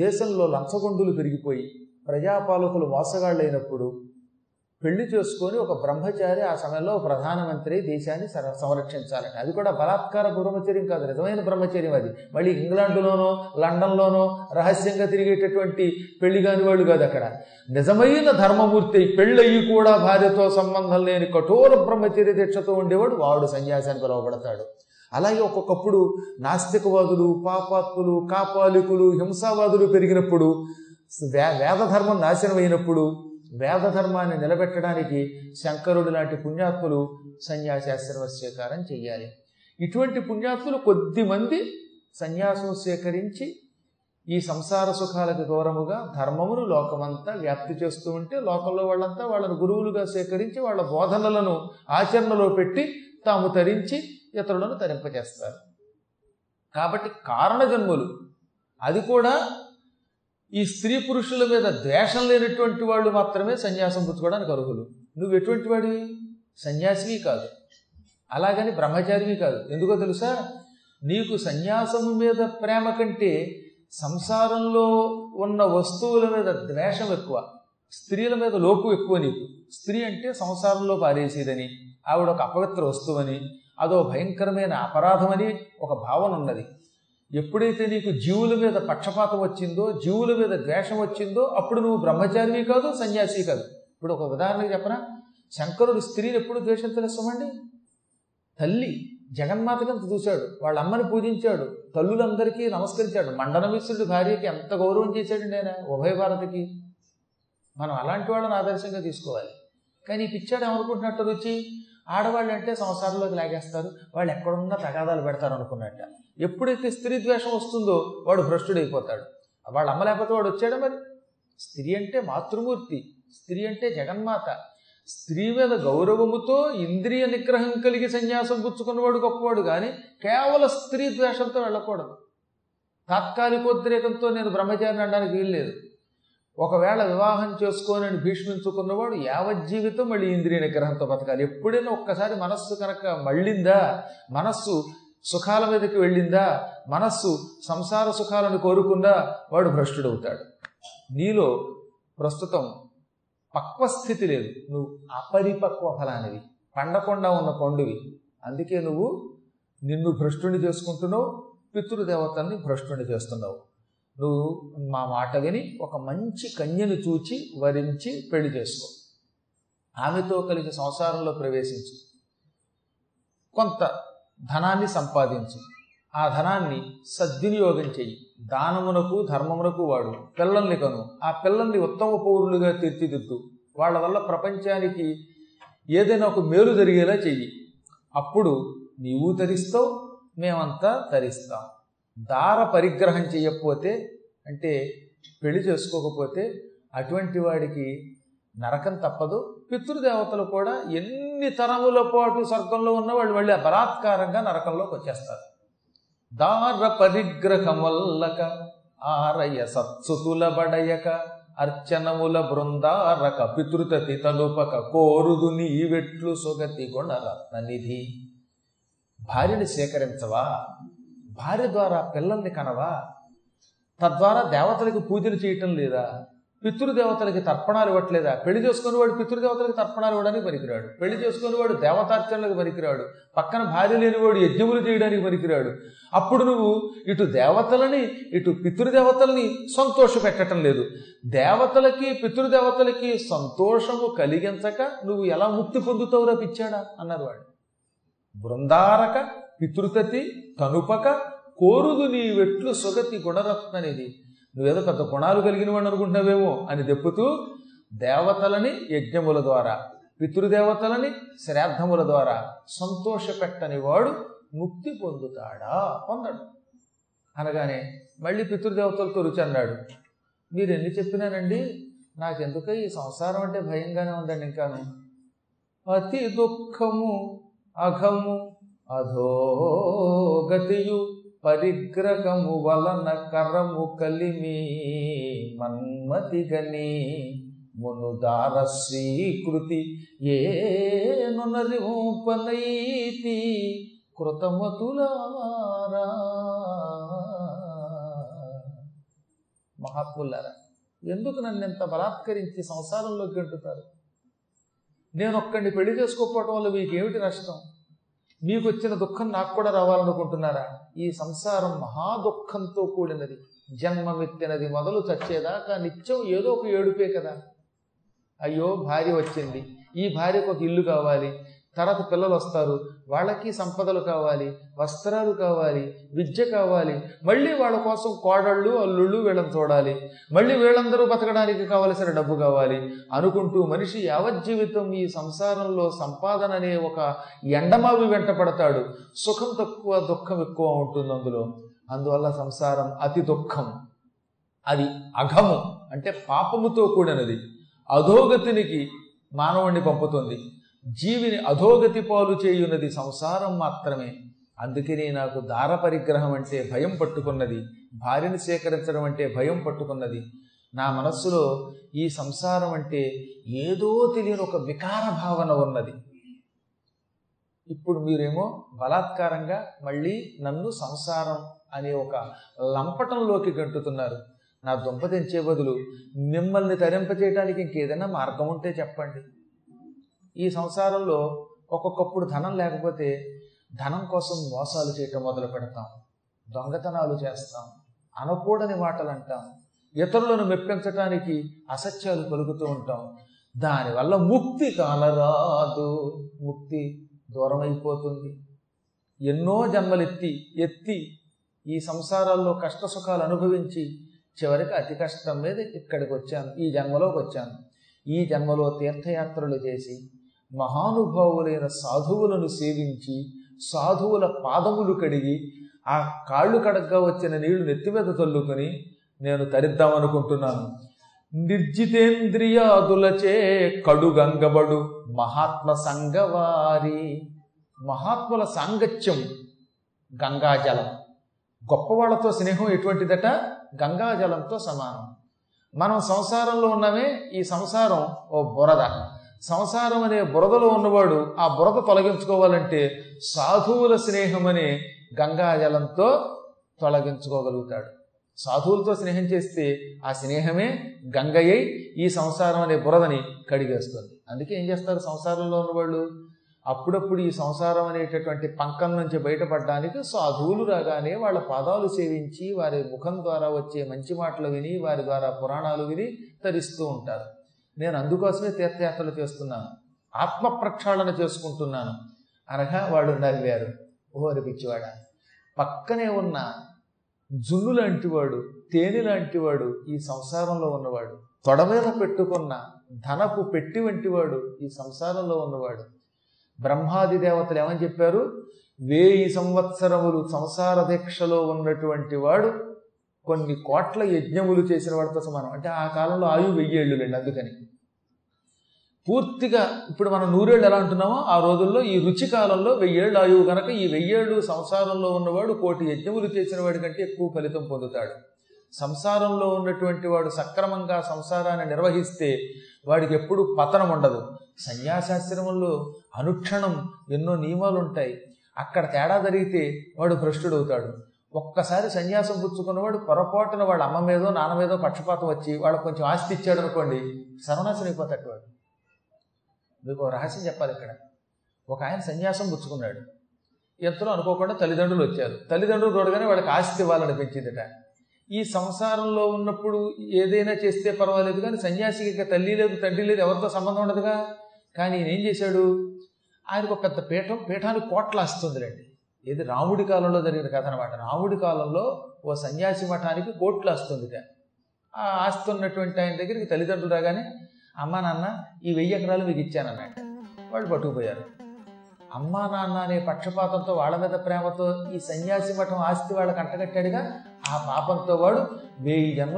దేశంలో లంచగొండులు పెరిగిపోయి ప్రజాపాలకులు మోసగాళ్ళైనప్పుడు పెళ్ళి చేసుకొని ఒక బ్రహ్మచారి ఆ సమయంలో ప్రధానమంత్రి దేశాన్ని సర- సంరక్షించాలని అది కూడా బలాత్కార బ్రహ్మచర్యం కాదు. నిజమైన బ్రహ్మచర్యం అది. మళ్ళీ ఇంగ్లాండ్లోనో లండన్లోనో రహస్యంగా తిరిగేటటువంటి పెళ్ళి కాని వాళ్ళు కాదు అక్కడ. నిజమైన ధర్మమూర్తి పెళ్ళయి కూడా భార్యతో సంబంధం లేని కఠోర బ్రహ్మచర్య దీక్షతో ఉండేవాడు. వాడు సన్యాసానికి పిలువబడతాడు అలాగే ఒక్కొక్కప్పుడు నాస్తికవాదులు పాపాత్ములు కాపాలికులు హింసావాదులు పెరిగినప్పుడు వే- వేదధర్మం నాశనం అయినప్పుడు వేదధర్మాన్ని నిలబెట్టడానికి శంకరుడు లాంటి పుణ్యాత్ములు సన్యాసాశ్రమ స్వీకారం చెయ్యాలి ఇటువంటి పుణ్యాత్ములు కొద్ది మంది సన్యాసం స్వీకరించి ఈ సంసార సుఖాలకు దూరముగా ధర్మమును లోకమంతా వ్యాప్తి చేస్తూ ఉంటే లోకంలో వాళ్ళంతా వాళ్ళను గురువులుగా స్వీకరించి వాళ్ళ బోధనలను ఆచరణలో పెట్టి తాము తరించి ఇతరులను తరింపజేస్తారు. కాబట్టి కారణ జన్మలు. అది కూడా ఈ స్త్రీ పురుషుల మీద ద్వేషం లేనటువంటి వాళ్ళు మాత్రమే సన్యాసం పుచ్చుకోవడానికి అర్హులు. నువ్వు ఎటువంటి వాడివి? సన్యాసివి కాదు. అలాగని బ్రహ్మచారివి కాదు. ఎందుకో తెలుసా? నీకు సన్యాసము మీద ప్రేమ కంటే సంసారంలో ఉన్న వస్తువుల మీద ద్వేషం ఎక్కువ. స్త్రీల మీద లోపు ఎక్కువ నీకు. స్త్రీ అంటే సంసారంలో పారేసేదని ఆవిడ ఒక అపవిత్ర వస్తువని అదో భయంకరమైన అపరాధమని ఒక భావన ఉన్నది. ఎప్పుడైతే నీకు జీవుల మీద పక్షపాతం వచ్చిందో జీవుల మీద ద్వేషం వచ్చిందో అప్పుడు నువ్వు బ్రహ్మచారివి కాదు సన్యాసి కాదు. ఇప్పుడు ఒక ఉదాహరణకి చెప్పనా? శంకరుడు స్త్రీని ఎప్పుడు ద్వేషించలేస్తామండి తల్లి జగన్మాతకంత చూశాడు వాళ్ళ అమ్మని పూజించాడు తల్లులందరికీ నమస్కరించాడు. మండనమిశ్రుడు భార్యకి ఎంత గౌరవం చేశాడండి ఆయన ఉభయ భారతికి. మనం అలాంటి వాళ్ళని ఆదర్శంగా తీసుకోవాలి. కానీ పిచ్చాడు ఏమనుకుంటున్నట్టు రుచి? ఆడవాళ్ళు అంటే సంసారంలోకి లాగేస్తారు వాళ్ళు ఎక్కడున్నా తగాదాలు పెడతారు అనుకున్నట్ట. ఎప్పుడైతే స్త్రీ ద్వేషం వస్తుందో వాడు భ్రష్టుడైపోతాడు. వాళ్ళ అమ్మ లేకపోతే వాడు వచ్చాడా మరి? స్త్రీ అంటే మాతృమూర్తి స్త్రీ అంటే జగన్మాత. స్త్రీ మీద గౌరవముతో ఇంద్రియ నిగ్రహం కలిగి సన్యాసం పుచ్చుకున్నవాడు గొప్పవాడు కానీ కేవలం స్త్రీ ద్వేషంతో వెళ్ళకూడదు. తాత్కాలికోద్రేకంతో నేను బ్రహ్మచారిని అనడానికి వీల్లేదు. ఒకవేళ వివాహం చేసుకోనని భీష్మించుకున్నవాడు యావజ్జీవితం మళ్ళీ ఇంద్రియ నిగ్రహంతో బతకాలి. ఎప్పుడైనా ఒక్కసారి మనస్సు కనుక మళ్ళిందా? మనస్సు సుఖాల మీదకి వెళ్ళిందా? మనస్సు సంసార సుఖాలను కోరుకుందా? వాడు భ్రష్టుడవుతాడు. నీలో ప్రస్తుతం పక్వస్థితి లేదు. నువ్వు అపరిపక్వ ఫలానివి. పండకుండా ఉన్న పండువి. అందుకే నువ్వు నిన్ను భ్రష్టుని చేసుకుంటున్నావు పితృదేవతల్ని భ్రష్టుని చేస్తున్నావు. నువ్వు మా మాట విని ఒక మంచి కన్యను చూచి వరించి పెళ్ళి చేసుకో. ఆమెతో కలిసి సంసారంలో ప్రవేశించు. కొంత ధనాన్ని సంపాదించు. ఆ ధనాన్ని సద్వినియోగం చెయ్యి. దానమునకు ధర్మమునకు వాడు పిల్లల్ని కను. ఆ పిల్లల్ని ఉత్తమ పౌరులుగా తీర్చిదిద్దు. వాళ్ళ వల్ల ప్రపంచానికి ఏదైనా ఒక మేలు జరిగేలా చెయ్యి. అప్పుడు నీవు తరిస్తావు మేమంతా తరిస్తాం. దార పరిగ్రహం చేయకపోతే అంటే పెళ్ళి చేసుకోకపోతే అటువంటి వాడికి నరకం తప్పదు. పితృదేవతలు కూడా ఎన్ని తరముల పాటు స్వర్గంలో ఉన్న వాళ్ళు మళ్ళీ బలాత్కారంగా నరకంలోకి వచ్చేస్తారు. దార పరిగ్రహమల్లక ఆరయ సత్సుతుల బడయక అర్చనముల బృందారక పితృతతి తలుపక కోరుదు నీవెట్లు సుగతి గుణరత్న నిధి. భార్యని సేకరించవా? భార్య ద్వారా పిల్లల్ని కనవా? తద్వారా దేవతలకి పూజలు చేయటం లేదా? పితృదేవతలకి తర్పణాలు ఇవ్వట్లేదా? పెళ్ళి చేసుకుని వాడు పితృదేవతలకి తర్పణాలు ఇవ్వడానికి పనికిరాడు. పెళ్ళి చేసుకుని వాడు దేవతార్చనలకు పనికిరాడు. పక్కన భార్య లేనివాడు యజ్ఞములు చేయడానికి పనికిరాడు. అప్పుడు నువ్వు ఇటు దేవతలని ఇటు పితృదేవతల్ని సంతోష పెట్టడం లేదు. దేవతలకి పితృదేవతలకి సంతోషము కలిగించక నువ్వు ఎలా ముక్తి పొందుతావురా పిచ్చాడా? అన్నారు వాడు. బృందారక పితృతతి తనుపక కోరుదు నీ వెట్లు సుగతి గుణరత్ననిది నువ్వేదో పెద్ద గుణాలు కలిగిన వాడిని అనుకుంటున్నావేమో అని దెప్పుతూ దేవతలని యజ్ఞముల ద్వారా పితృదేవతలని శ్రాద్ధముల ద్వారా సంతోషపెట్టని వాడు ముక్తి పొందుతాడా? పొందడు. అనగానే మళ్ళీ పితృదేవతలతో రుచి అన్నాడు. మీరు ఎన్ని చెప్పినానండి? నాకెందుకో ఈ సంసారం అంటే భయంగానే ఉందండి ఇంకాను. అతి దుఃఖము అఘము అధోగతియు పరిగ్రహము వలన కరము కలిమి మన్మతిగని మునుదార స్వీకృతి ఏనునరిపనైతి కృతమతులారా. మహాత్ములారా ఎందుకు నన్ను ఎంత బలాత్కరించి సంసారంలోకి గంటుతారు నేను ఒక్కడిని పెళ్ళి చేసుకోకపోవటం వల్ల మీకు ఏమిటి నష్టం? మీకు వచ్చిన దుఃఖం నాకు కూడా రావాలనుకుంటున్నారా? ఈ సంసారం మహా దుఃఖంతో కూడినది. జన్మమెత్తినది మొదలు చచ్చేదాకా నిత్యం ఏదో ఒక ఏడుపే కదా. అయ్యో భార్య వచ్చింది. ఈ భార్యకు ఒక ఇల్లు కావాలి. తర్వాత పిల్లలు వస్తారు. వాళ్ళకి సంపదలు కావాలి వస్త్రాలు కావాలి విద్య కావాలి. మళ్ళీ వాళ్ళ కోసం కోడళ్ళు అల్లుళ్ళు వీళ్ళని చూడాలి. మళ్ళీ వీళ్ళందరూ బతకడానికి కావలసిన డబ్బు కావాలి అనుకుంటూ మనిషి యావజ్జీవితం ఈ సంసారంలో సంపాదన అనే ఒక ఎండమావి వెంట పడతాడు. సుఖం తక్కువ దుఃఖం ఎక్కువ ఉంటుంది అందులో. అందువల్ల సంసారం అతి దుఃఖం. అది అఘము. అంటే పాపముతో కూడినది. అధోగతినికి మానవుణ్ణి పంపుతుంది. జీవిని అధోగతి పాలు చేయున్నది సంసారం మాత్రమే. అందుకని నాకు దార పరిగ్రహం అంటే భయం పట్టుకున్నది భార్యని సేకరించడం అంటే భయం పట్టుకున్నది. నా మనస్సులో ఈ సంసారం అంటే ఏదో తెలియని ఒక వికార భావన ఉన్నది. ఇప్పుడు మీరేమో బలాత్కారంగా మళ్ళీ నన్ను సంసారం అనే ఒక లంపటంలోకి గంటుతున్నారు. నా దుంప తెంచే బదులు మిమ్మల్ని తరింపచేయడానికి ఇంకేదైనా మార్గం ఉంటే చెప్పండి. ఈ సంసారంలో ఒక్కొక్కప్పుడు ధనం లేకపోతే ధనం కోసం మోసాలు చేయటం మొదలు పెడతాం. దొంగతనాలు చేస్తాం. అనకూడని మాటలు అంటాం. ఇతరులను మెప్పించటానికి అసత్యాలు పలుకుతూ ఉంటాం. దానివల్ల ముక్తి కాలరాదు. ముక్తి దూరం అయిపోతుంది ఎన్నో జన్మలెత్తి ఎత్తి ఈ సంసారాల్లో కష్ట సుఖాలు అనుభవించి చివరికి అతి కష్టం మీద ఇక్కడికి వచ్చాను ఈ జన్మలోకి వచ్చాను ఈ జన్మలో తీర్థయాత్రలు చేసి మహానుభావులైన సాధువులను సేవించి సాధువుల పాదములు కడిగి ఆ కాళ్ళు కడగ్గా వచ్చిన నీళ్ళు నెత్తిమీద తల్లుకొని నేను తరిద్దామనుకుంటున్నాను నిర్జితేంద్రియాదులచే కడుగంగబడు మహాత్మ సంగవారి మహాత్ముల సాంగత్యం గంగాజలం. గొప్పవాళ్ళతో స్నేహం ఎటువంటిదట? గంగాజలంతో సమానం. మనం సంసారంలో ఉన్నామే ఈ సంసారం ఓ బురద. సంసారం అనే బురదలో ఉన్నవాడు ఆ బురద తొలగించుకోవాలంటే సాధువుల స్నేహం అనే గంగాజలంతో తొలగించుకోగలుగుతాడు. సాధువులతో స్నేహం చేస్తే ఆ స్నేహమే గంగయ్యై ఈ సంసారం అనే బురదని కడిగేస్తుంది. అందుకే ఏం చేస్తారు సంసారంలో ఉన్నవాళ్ళు? అప్పుడప్పుడు ఈ సంసారం అనేటటువంటి పంకం నుంచి బయటపడడానికి సాధువులు రాగానే వాళ్ళ పాదాలు సేవించి వారి ముఖం ద్వారా వచ్చే మంచి మాటలు విని వారి ద్వారా పురాణాలు విని తరిస్తూ ఉంటారు. నేను అందుకోసమే తీర్థయాత్రలు చేస్తున్నాను. ఆత్మ ప్రక్షాళన చేసుకుంటున్నాను. అనగా వాడు నవ్వారు ఓరి పిచ్చివాడ. పక్కనే ఉన్న జున్ను లాంటివాడు తేనె లాంటివాడు ఈ సంసారంలో ఉన్నవాడు తొడమీద పెట్టుకున్న ధనపు పెట్టి వంటివాడు ఈ సంసారంలో ఉన్నవాడు. బ్రహ్మాది దేవతలు ఏమని చెప్పారు? వేయి సంవత్సరములు సంసార దీక్షలో ఉన్నటువంటి వాడు కొన్ని కోట్ల యజ్ఞములు చేసిన వాడితో సమానం. అంటే ఆ కాలంలో ఆయువు వెయ్యేళ్ళులేండి అందుకని. పూర్తిగా ఇప్పుడు మనం నూరేళ్ళు ఎలా అంటున్నామో ఆ రోజుల్లో ఈ రుచి కాలంలో వెయ్యేళ్ళు ఆయువు కనుక ఈ వెయ్యేళ్ళు సంసారంలో ఉన్నవాడు కోటి యజ్ఞములు చేసిన వాడి కంటే ఎక్కువ ఫలితం పొందుతాడు. సంసారంలో ఉన్నటువంటి వాడు సక్రమంగా సంసారాన్ని నిర్వహిస్తే వాడికి ఎప్పుడు పతనం ఉండదు. సన్యాసాశ్రమంలో అనుక్షణం ఎన్నో నియమాలు ఉంటాయి అక్కడ తేడా జరిగితే వాడు భ్రష్టుడవుతాడు. ఒక్కసారి సన్యాసం పుచ్చుకున్నవాడు పొరపాటున వాళ్ళ అమ్మ మీదో నాన్న మీదో పక్షపాతం వచ్చి వాళ్ళకి కొంచెం ఆస్తి ఇచ్చాడు అనుకోండి సర్వనాశనం అయిపోతాడు వాడు. మీకు రహస్యం చెప్పాలి ఇక్కడ. ఒక ఆయన సన్యాసం పుచ్చుకున్నాడు. ఎంతలో అనుకోకుండా తల్లిదండ్రులు వచ్చారు. తల్లిదండ్రులు చూడగానే వాళ్ళకి ఆస్తి ఇవ్వాలనిపించిందిట. ఈ సంసారంలో ఉన్నప్పుడు ఏదైనా చేస్తే పర్వాలేదు కానీ సన్యాసికి ఇక తల్లి లేదు తండ్రి లేదు ఎవరితో సంబంధం ఉండదుగా? కానీ ఈయన ఏం చేశాడు? ఆయనకు ఒక పెద్ద పీఠం పీఠానికి కోట్ల వస్తుందిలేండి ఇది రాముడి కాలంలో జరిగిన కథ అనమాట రాముడి కాలంలో ఓ సన్యాసి మఠానికి కోట్లు వస్తుందిట ఆ ఆస్తి ఉన్నటువంటి ఆయన దగ్గరికి తల్లిదండ్రులు రాగానే అమ్మ నాన్న ఈ వెయ్యి ఎకరాలు మీకు ఇచ్చానన్నాడు. వాళ్ళు పట్టుకుపోయారు. అమ్మా నాన్న అనే పక్షపాతంతో వాళ్ళ మీద ప్రేమతో ఈ సన్యాసి మఠం ఆస్తి వాళ్ళకి అంటగట్టాడుగా ఆ పాపంతో వాడు వెయ్యి జన్మ